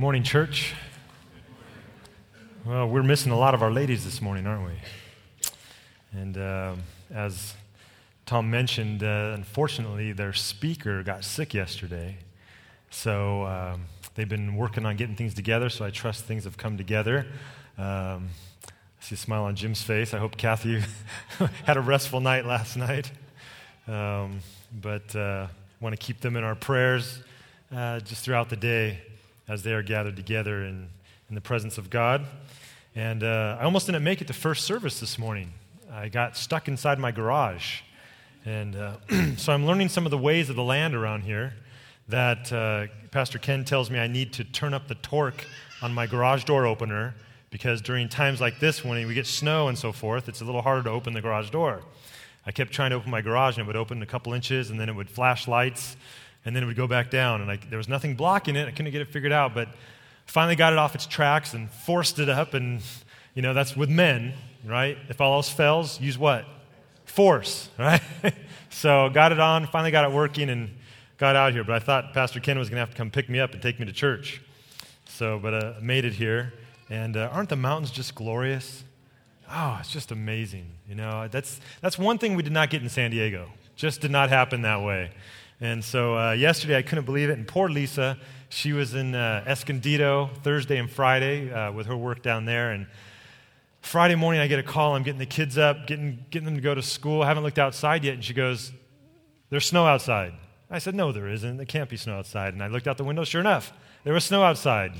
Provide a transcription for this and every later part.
Morning, church. Well, we're missing a lot of our ladies this morning, aren't we? And um, as Tom mentioned, uh, unfortunately, their speaker got sick yesterday. So um, they've been working on getting things together, so I trust things have come together. Um, I see a smile on Jim's face. I hope Kathy had a restful night last night. Um, but uh, want to keep them in our prayers uh, just throughout the day as they are gathered together in, in the presence of God. And uh, I almost didn't make it to first service this morning. I got stuck inside my garage. And uh, so I'm learning some of the ways of the land around here that uh, Pastor Ken tells me I need to turn up the torque on my garage door opener because during times like this, when we get snow and so forth, it's a little harder to open the garage door. I kept trying to open my garage and it would open a couple inches and then it would flash lights and then it would go back down. And I, there was nothing blocking it. I couldn't get it figured out, but finally got it off its tracks and forced it up. And, you know, that's with men, right? If all else fails, use what? Force, right? so got it on, finally got it working, and got out here. But I thought Pastor Ken was going to have to come pick me up and take me to church. So, but uh, made it here. And uh, aren't the mountains just glorious? Oh, it's just amazing. You know, that's, that's one thing we did not get in San Diego. Just did not happen that way. And so uh, yesterday I couldn't believe it. And poor Lisa, she was in uh, Escondido Thursday and Friday uh, with her work down there. And Friday morning I get a call. I'm getting the kids up, getting, getting them to go to school. I haven't looked outside yet. And she goes, There's snow outside. I said, No, there isn't. There can't be snow outside. And I looked out the window. Sure enough, there was snow outside.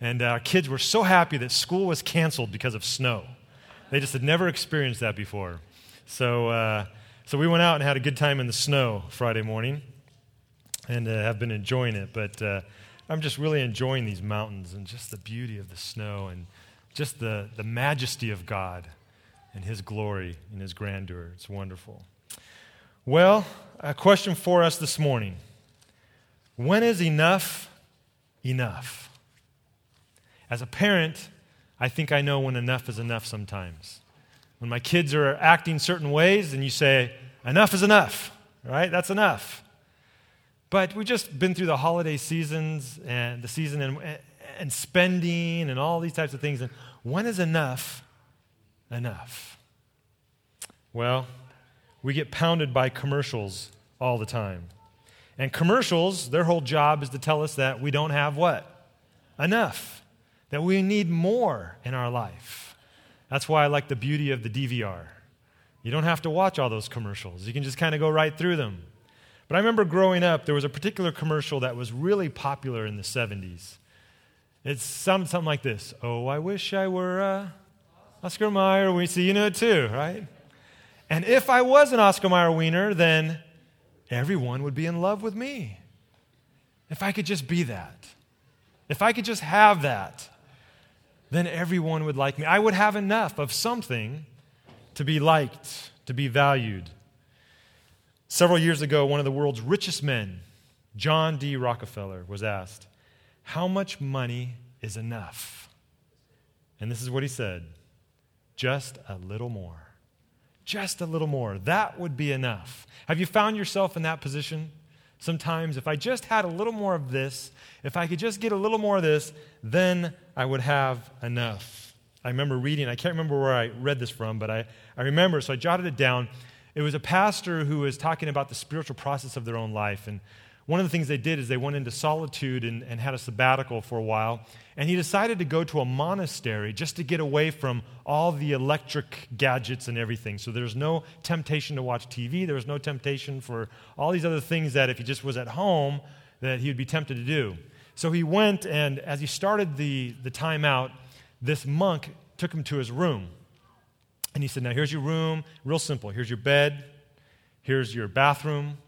And our kids were so happy that school was canceled because of snow. They just had never experienced that before. So, uh, so we went out and had a good time in the snow Friday morning and uh, have been enjoying it. But uh, I'm just really enjoying these mountains and just the beauty of the snow and just the, the majesty of God and His glory and His grandeur. It's wonderful. Well, a question for us this morning When is enough enough? As a parent, I think I know when enough is enough sometimes. When my kids are acting certain ways and you say, enough is enough, right? That's enough. But we've just been through the holiday seasons and the season and, and spending and all these types of things. And when is enough enough? Well, we get pounded by commercials all the time. And commercials, their whole job is to tell us that we don't have what? Enough. That we need more in our life. That's why I like the beauty of the DVR. You don't have to watch all those commercials, you can just kind of go right through them. But I remember growing up, there was a particular commercial that was really popular in the 70s. It sounded something like this Oh, I wish I were uh, Oscar Mayer. We see you know it too, right? And if I was an Oscar Mayer wiener, then everyone would be in love with me. If I could just be that, if I could just have that, then everyone would like me. I would have enough of something to be liked, to be valued. Several years ago, one of the world's richest men, John D. Rockefeller, was asked, How much money is enough? And this is what he said Just a little more. Just a little more. That would be enough. Have you found yourself in that position? Sometimes, if I just had a little more of this, if I could just get a little more of this, then I would have enough. I remember reading, I can't remember where I read this from, but I, I remember, so I jotted it down. It was a pastor who was talking about the spiritual process of their own life. And one of the things they did is they went into solitude and, and, had a sabbatical for a while. And he decided to go to a monastery just to get away from all the electric gadgets and everything. So there's no temptation to watch TV. There was no temptation for all these other things that if he just was at home, that he would be tempted to do. So he went, and as he started the, the time out, this monk took him to his room. And he said, Now here's your room, real simple. Here's your bed, here's your bathroom.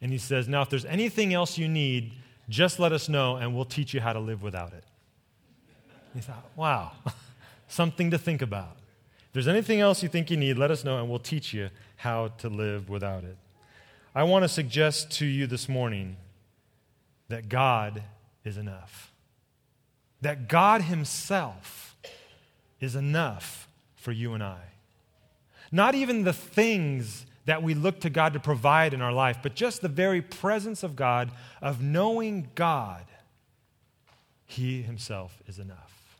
And he says, Now if there's anything else you need, just let us know and we'll teach you how to live without it. He thought, Wow, something to think about. If there's anything else you think you need, let us know and we'll teach you how to live without it. I want to suggest to you this morning that God is enough. That God Himself is enough for you and I. Not even the things that we look to God to provide in our life, but just the very presence of God, of knowing God. He himself is enough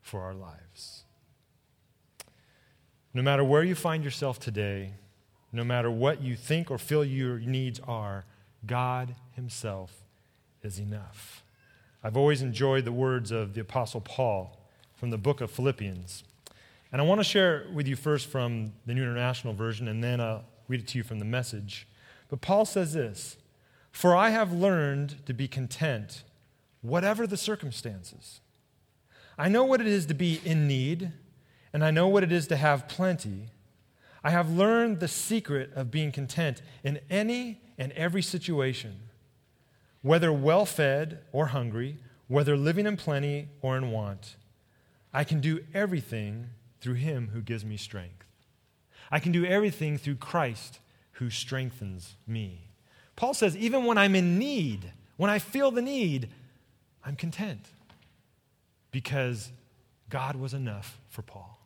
for our lives. No matter where you find yourself today, no matter what you think or feel your needs are, God himself is enough. I've always enjoyed the words of the Apostle Paul from the book of Philippians. And I want to share with you first from the New International Version, and then I'll read it to you from the message. But Paul says this For I have learned to be content, whatever the circumstances. I know what it is to be in need, and I know what it is to have plenty. I have learned the secret of being content in any and every situation, whether well fed or hungry, whether living in plenty or in want. I can do everything through him who gives me strength. I can do everything through Christ who strengthens me. Paul says, even when I'm in need, when I feel the need, I'm content because God was enough for Paul.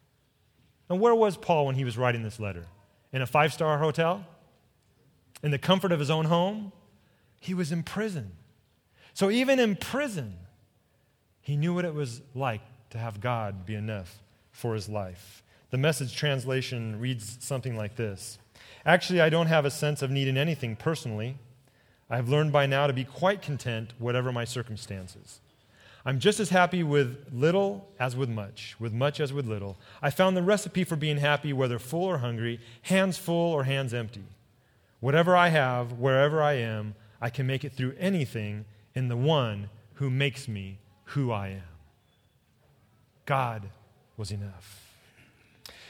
And where was Paul when he was writing this letter? In a five star hotel? In the comfort of his own home? He was in prison. So even in prison, he knew what it was like to have God be enough for his life. The message translation reads something like this Actually, I don't have a sense of needing anything personally. I have learned by now to be quite content, whatever my circumstances. I'm just as happy with little as with much, with much as with little. I found the recipe for being happy, whether full or hungry, hands full or hands empty. Whatever I have, wherever I am, I can make it through anything in the one who makes me who I am. God was enough.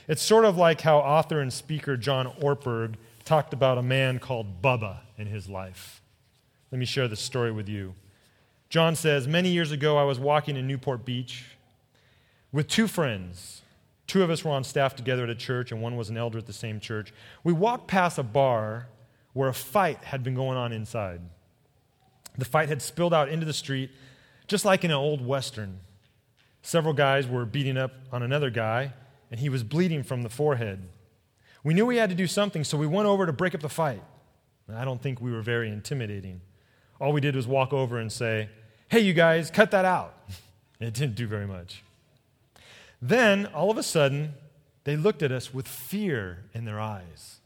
It's sort of like how author and speaker John Ortberg talked about a man called Bubba in his life. Let me share this story with you. John says, Many years ago, I was walking in Newport Beach with two friends. Two of us were on staff together at a church, and one was an elder at the same church. We walked past a bar where a fight had been going on inside. The fight had spilled out into the street, just like in an old Western. Several guys were beating up on another guy, and he was bleeding from the forehead. We knew we had to do something, so we went over to break up the fight. I don't think we were very intimidating. All we did was walk over and say, Hey, you guys, cut that out. It didn't do very much. Then, all of a sudden, they looked at us with fear in their eyes.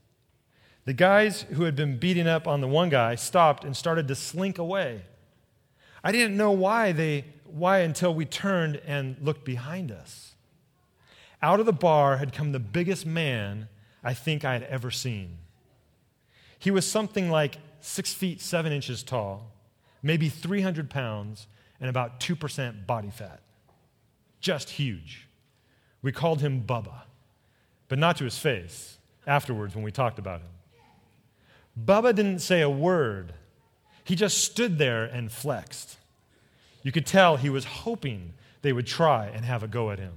The guys who had been beating up on the one guy stopped and started to slink away. I didn't know why they why until we turned and looked behind us. Out of the bar had come the biggest man I think I had ever seen. He was something like six feet seven inches tall, maybe 300 pounds, and about 2% body fat. Just huge. We called him Bubba, but not to his face afterwards when we talked about him. Bubba didn't say a word, he just stood there and flexed. You could tell he was hoping they would try and have a go at him.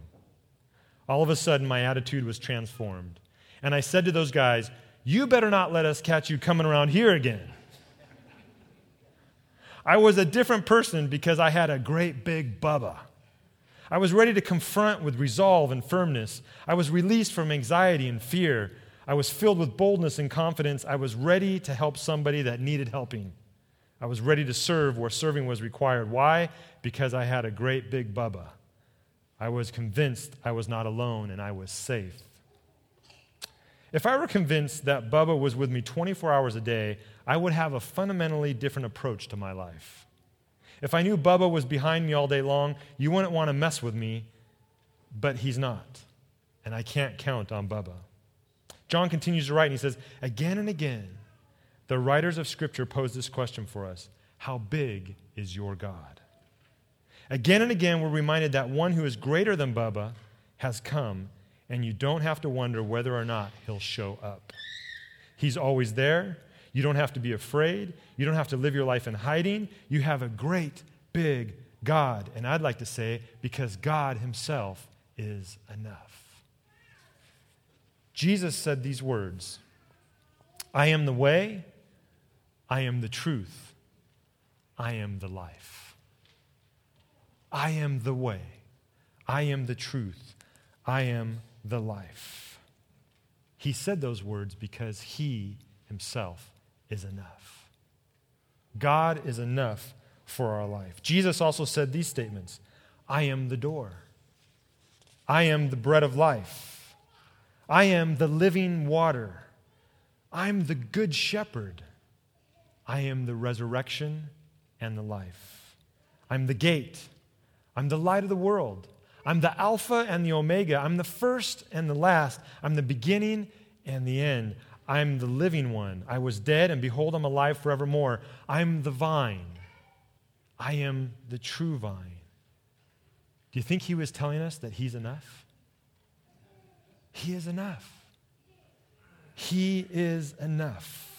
All of a sudden, my attitude was transformed. And I said to those guys, You better not let us catch you coming around here again. I was a different person because I had a great big Bubba. I was ready to confront with resolve and firmness. I was released from anxiety and fear. I was filled with boldness and confidence. I was ready to help somebody that needed helping. I was ready to serve where serving was required. Why? Because I had a great big Bubba. I was convinced I was not alone and I was safe. If I were convinced that Bubba was with me 24 hours a day, I would have a fundamentally different approach to my life. If I knew Bubba was behind me all day long, you wouldn't want to mess with me, but he's not. And I can't count on Bubba. John continues to write, and he says, Again and again, the writers of Scripture pose this question for us How big is your God? Again and again, we're reminded that one who is greater than Bubba has come, and you don't have to wonder whether or not he'll show up. He's always there, you don't have to be afraid. You don't have to live your life in hiding. You have a great, big God. And I'd like to say, because God Himself is enough. Jesus said these words I am the way, I am the truth, I am the life. I am the way, I am the truth, I am the life. He said those words because He Himself is enough. God is enough for our life. Jesus also said these statements I am the door, I am the bread of life, I am the living water, I'm the good shepherd, I am the resurrection and the life, I'm the gate, I'm the light of the world. I'm the Alpha and the Omega. I'm the first and the last. I'm the beginning and the end. I'm the living one. I was dead, and behold, I'm alive forevermore. I'm the vine. I am the true vine. Do you think he was telling us that he's enough? He is enough. He is enough.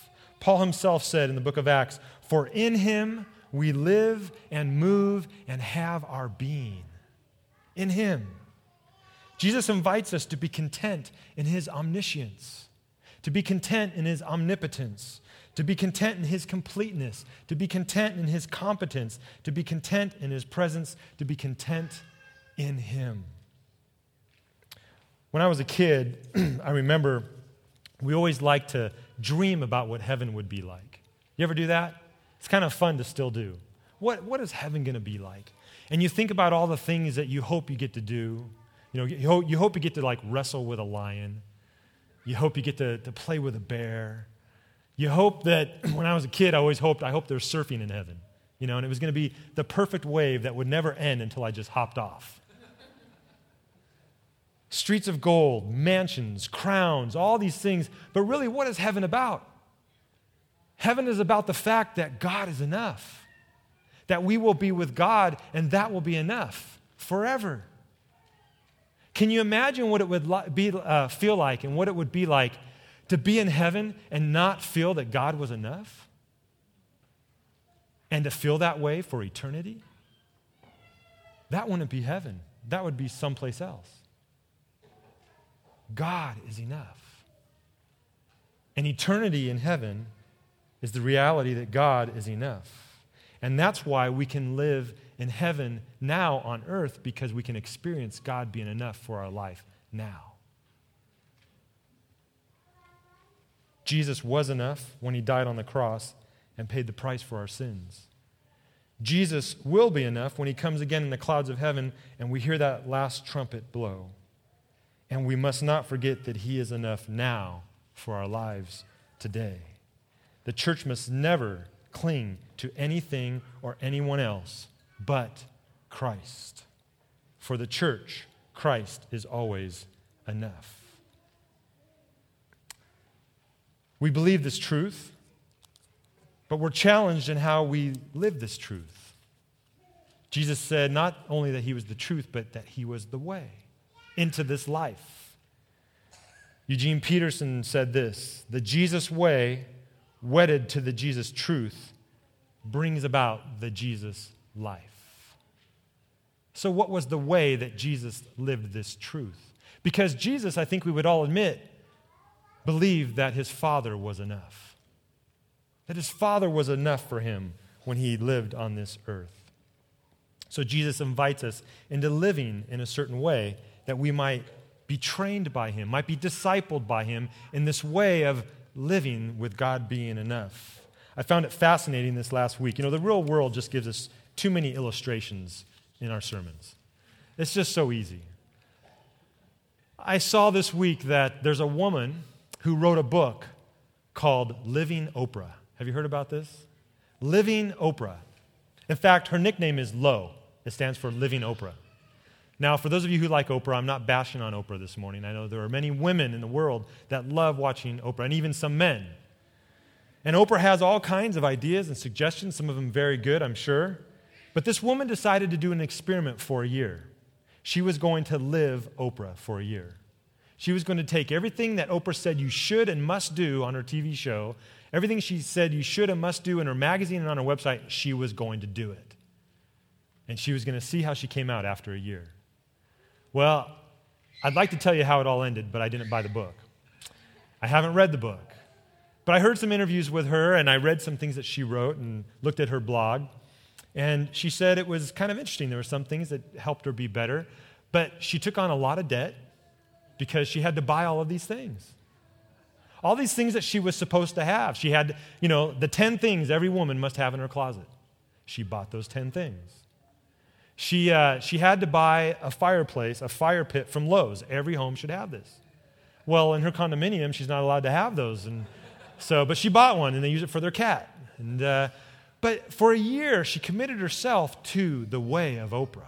Paul himself said in the book of Acts, For in him we live and move and have our being. In him. Jesus invites us to be content in his omniscience to be content in his omnipotence, to be content in his completeness, to be content in his competence, to be content in his presence, to be content in him. When I was a kid, I remember we always like to dream about what heaven would be like. You ever do that? It's kind of fun to still do. What, what is heaven going to be like? And you think about all the things that you hope you get to do. You know, you hope you, hope you get to like wrestle with a lion. You hope you get to, to play with a bear. You hope that when I was a kid, I always hoped, I hope there's surfing in heaven. You know, and it was going to be the perfect wave that would never end until I just hopped off. Streets of gold, mansions, crowns, all these things. But really, what is heaven about? Heaven is about the fact that God is enough, that we will be with God, and that will be enough forever. Can you imagine what it would be, uh, feel like and what it would be like to be in heaven and not feel that God was enough? And to feel that way for eternity? That wouldn't be heaven. That would be someplace else. God is enough. And eternity in heaven is the reality that God is enough. And that's why we can live in heaven now on earth because we can experience God being enough for our life now. Jesus was enough when he died on the cross and paid the price for our sins. Jesus will be enough when he comes again in the clouds of heaven and we hear that last trumpet blow. And we must not forget that he is enough now for our lives today. The church must never cling to anything or anyone else but Christ. For the church, Christ is always enough. We believe this truth, but we're challenged in how we live this truth. Jesus said not only that he was the truth, but that he was the way into this life. Eugene Peterson said this the Jesus way, wedded to the Jesus truth, brings about the Jesus life. So, what was the way that Jesus lived this truth? Because Jesus, I think we would all admit, believed that his Father was enough. That his Father was enough for him when he lived on this earth. So, Jesus invites us into living in a certain way that we might be trained by him, might be discipled by him in this way of living with God being enough. I found it fascinating this last week. You know, the real world just gives us too many illustrations in our sermons. It's just so easy. I saw this week that there's a woman who wrote a book called Living Oprah. Have you heard about this? Living Oprah. In fact, her nickname is Low. It stands for Living Oprah. Now, for those of you who like Oprah, I'm not bashing on Oprah this morning. I know there are many women in the world that love watching Oprah, and even some men. And Oprah has all kinds of ideas and suggestions, some of them very good, I'm sure. But this woman decided to do an experiment for a year. She was going to live Oprah for a year. She was going to take everything that Oprah said you should and must do on her TV show, everything she said you should and must do in her magazine and on her website, she was going to do it. And she was going to see how she came out after a year. Well, I'd like to tell you how it all ended, but I didn't buy the book. I haven't read the book. But I heard some interviews with her and I read some things that she wrote and looked at her blog. And she said it was kind of interesting. There were some things that helped her be better, but she took on a lot of debt because she had to buy all of these things. All these things that she was supposed to have. She had, you know, the 10 things every woman must have in her closet. She bought those 10 things. She, uh, she had to buy a fireplace, a fire pit from Lowe's. Every home should have this. Well, in her condominium, she's not allowed to have those. And so, but she bought one and they use it for their cat. And, uh, but for a year, she committed herself to the way of Oprah.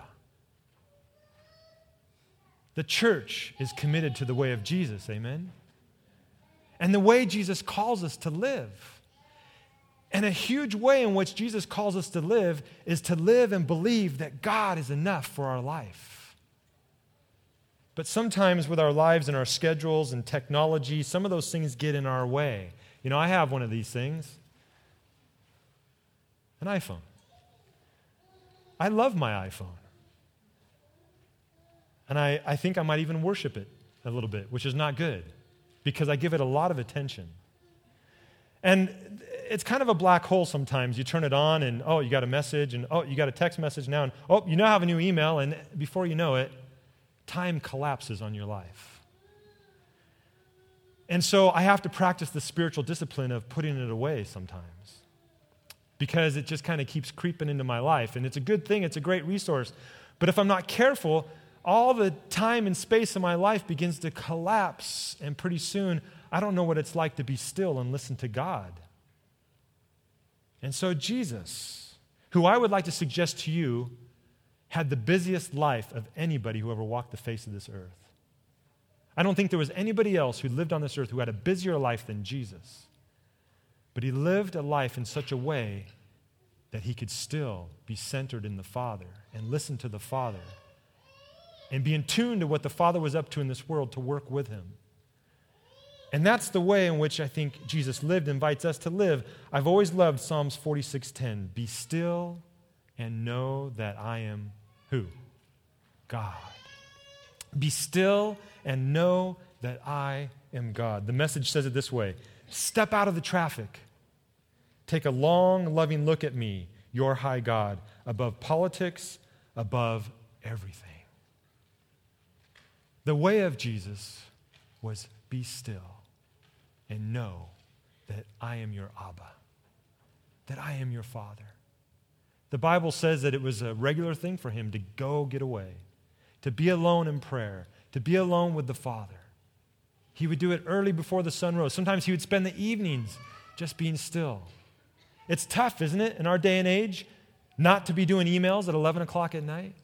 The church is committed to the way of Jesus, amen? And the way Jesus calls us to live. And a huge way in which Jesus calls us to live is to live and believe that God is enough for our life. But sometimes with our lives and our schedules and technology, some of those things get in our way. You know, I have one of these things an iPhone. I love my iPhone. And I, I think I might even worship it a little bit, which is not good because I give it a lot of attention. And it's kind of a black hole sometimes. You turn it on and, oh, you got a message, and oh, you got a text message now, and oh, you now have a new email, and before you know it, time collapses on your life. And so I have to practice the spiritual discipline of putting it away sometimes because it just kind of keeps creeping into my life. And it's a good thing, it's a great resource. But if I'm not careful, all the time and space in my life begins to collapse, and pretty soon I don't know what it's like to be still and listen to God. And so, Jesus, who I would like to suggest to you, had the busiest life of anybody who ever walked the face of this earth. I don't think there was anybody else who lived on this earth who had a busier life than Jesus. But he lived a life in such a way that he could still be centered in the Father and listen to the Father and be in tune to what the Father was up to in this world to work with him. And that's the way in which I think Jesus lived, invites us to live. I've always loved Psalms 46:10. Be still and know that I am who? God. Be still and know that I am God. The message says it this way Step out of the traffic. Take a long, loving look at me, your high God, above politics, above everything. The way of Jesus was be still and know that I am your Abba, that I am your Father. The Bible says that it was a regular thing for him to go get away, to be alone in prayer, to be alone with the Father. He would do it early before the sun rose. Sometimes he would spend the evenings just being still. It's tough, isn't it, in our day and age, not to be doing emails at 11 o'clock at night?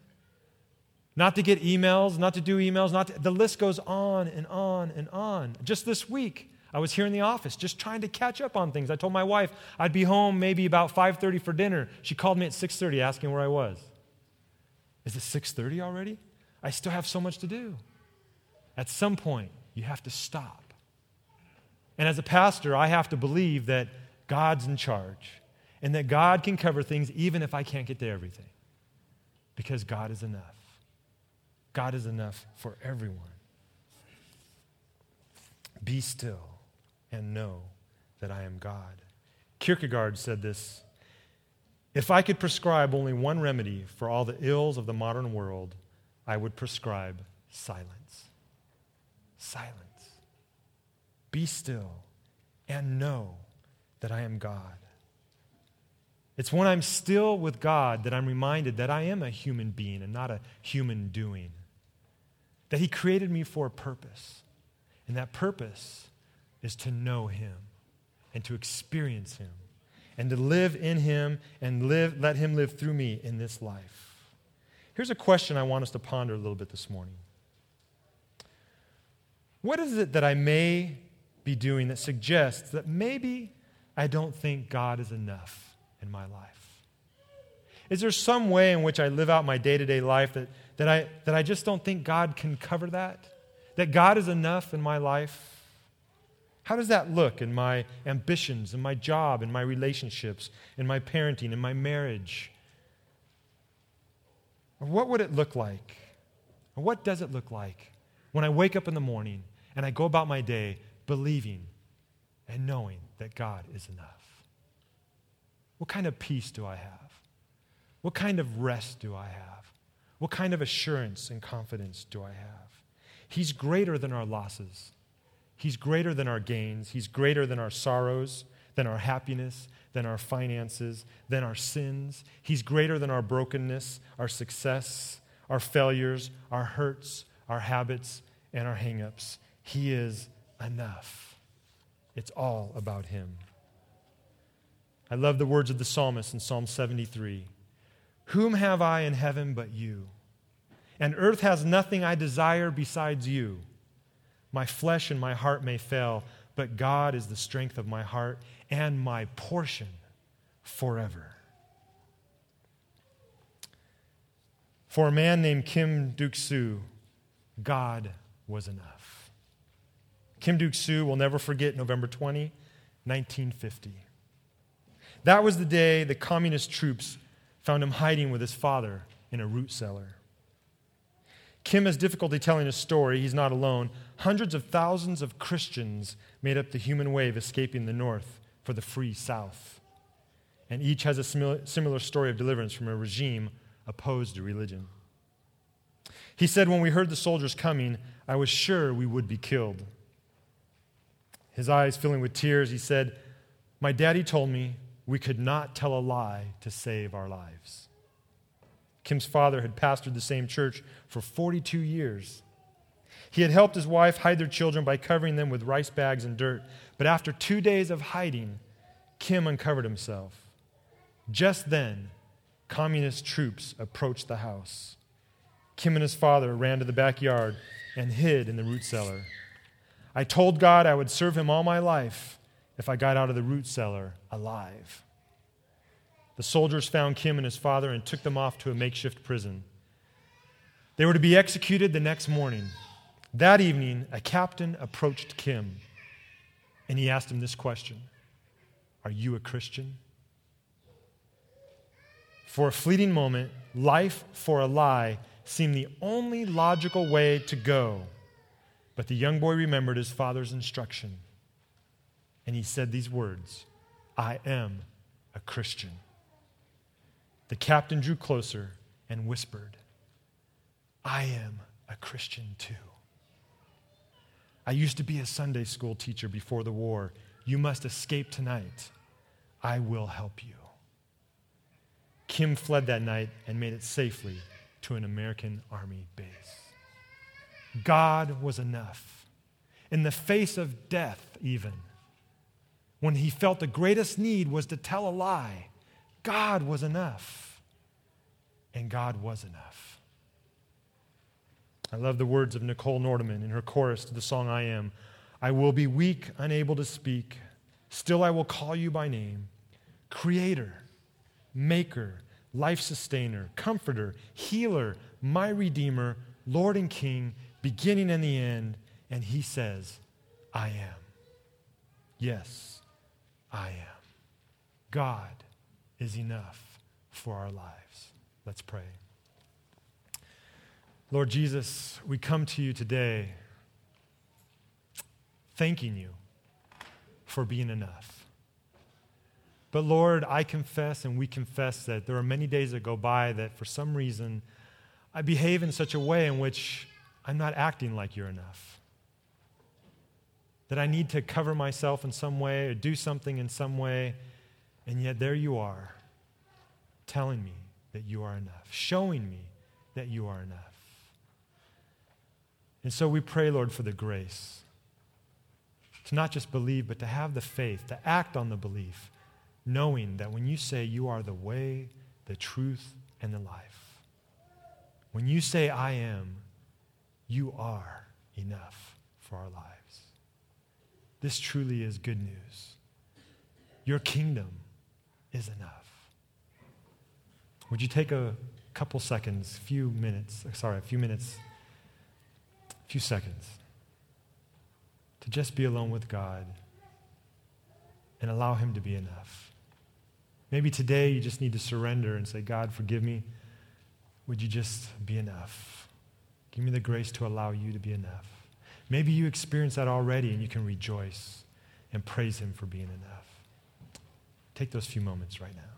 not to get emails, not to do emails, not to, the list goes on and on and on. Just this week, I was here in the office just trying to catch up on things. I told my wife I'd be home maybe about 5:30 for dinner. She called me at 6:30 asking where I was. Is it 6:30 already? I still have so much to do. At some point, you have to stop. And as a pastor, I have to believe that God's in charge and that God can cover things even if I can't get to everything. Because God is enough. God is enough for everyone. Be still and know that I am God. Kierkegaard said this If I could prescribe only one remedy for all the ills of the modern world, I would prescribe silence. Silence. Be still and know that I am God. It's when I'm still with God that I'm reminded that I am a human being and not a human doing that He created me for a purpose. And that purpose is to know Him and to experience Him and to live in Him and live, let Him live through me in this life. Here's a question I want us to ponder a little bit this morning. What is it that I may be doing that suggests that maybe I don't think God is enough in my life? Is there some way in which I live out my day to day life that that I, that I just don't think God can cover that? That God is enough in my life? How does that look in my ambitions, in my job, in my relationships, in my parenting, in my marriage? Or what would it look like? Or what does it look like when I wake up in the morning and I go about my day believing and knowing that God is enough? What kind of peace do I have? What kind of rest do I have? What kind of assurance and confidence do I have? He's greater than our losses. He's greater than our gains. He's greater than our sorrows, than our happiness, than our finances, than our sins. He's greater than our brokenness, our success, our failures, our hurts, our habits, and our hangups. He is enough. It's all about Him. I love the words of the psalmist in Psalm 73 Whom have I in heaven but you? And earth has nothing I desire besides you. My flesh and my heart may fail, but God is the strength of my heart and my portion forever. For a man named Kim Duk Soo, God was enough. Kim Duk Soo will never forget November 20, 1950. That was the day the communist troops found him hiding with his father in a root cellar. Kim has difficulty telling his story. He's not alone. Hundreds of thousands of Christians made up the human wave escaping the North for the free South. And each has a similar story of deliverance from a regime opposed to religion. He said, When we heard the soldiers coming, I was sure we would be killed. His eyes filling with tears, he said, My daddy told me we could not tell a lie to save our lives. Kim's father had pastored the same church for 42 years. He had helped his wife hide their children by covering them with rice bags and dirt. But after two days of hiding, Kim uncovered himself. Just then, communist troops approached the house. Kim and his father ran to the backyard and hid in the root cellar. I told God I would serve him all my life if I got out of the root cellar alive. The soldiers found Kim and his father and took them off to a makeshift prison. They were to be executed the next morning. That evening, a captain approached Kim and he asked him this question Are you a Christian? For a fleeting moment, life for a lie seemed the only logical way to go. But the young boy remembered his father's instruction and he said these words I am a Christian. The captain drew closer and whispered, I am a Christian too. I used to be a Sunday school teacher before the war. You must escape tonight. I will help you. Kim fled that night and made it safely to an American Army base. God was enough. In the face of death, even, when he felt the greatest need was to tell a lie, God was enough. And God was enough. I love the words of Nicole Nordeman in her chorus to the song I Am. I will be weak, unable to speak. Still, I will call you by name. Creator, Maker, Life Sustainer, Comforter, Healer, my Redeemer, Lord and King, beginning and the end. And He says, I am. Yes, I am. God is enough for our lives. Let's pray. Lord Jesus, we come to you today thanking you for being enough. But Lord, I confess and we confess that there are many days that go by that for some reason I behave in such a way in which I'm not acting like you're enough. That I need to cover myself in some way or do something in some way, and yet there you are telling me that you are enough, showing me that you are enough. And so we pray, Lord, for the grace to not just believe, but to have the faith, to act on the belief, knowing that when you say you are the way, the truth, and the life, when you say I am, you are enough for our lives. This truly is good news. Your kingdom is enough. Would you take a couple seconds, few minutes, uh, sorry, a few minutes, a few seconds to just be alone with God and allow Him to be enough? Maybe today you just need to surrender and say, God, forgive me. Would you just be enough? Give me the grace to allow you to be enough. Maybe you experience that already and you can rejoice and praise Him for being enough. Take those few moments right now.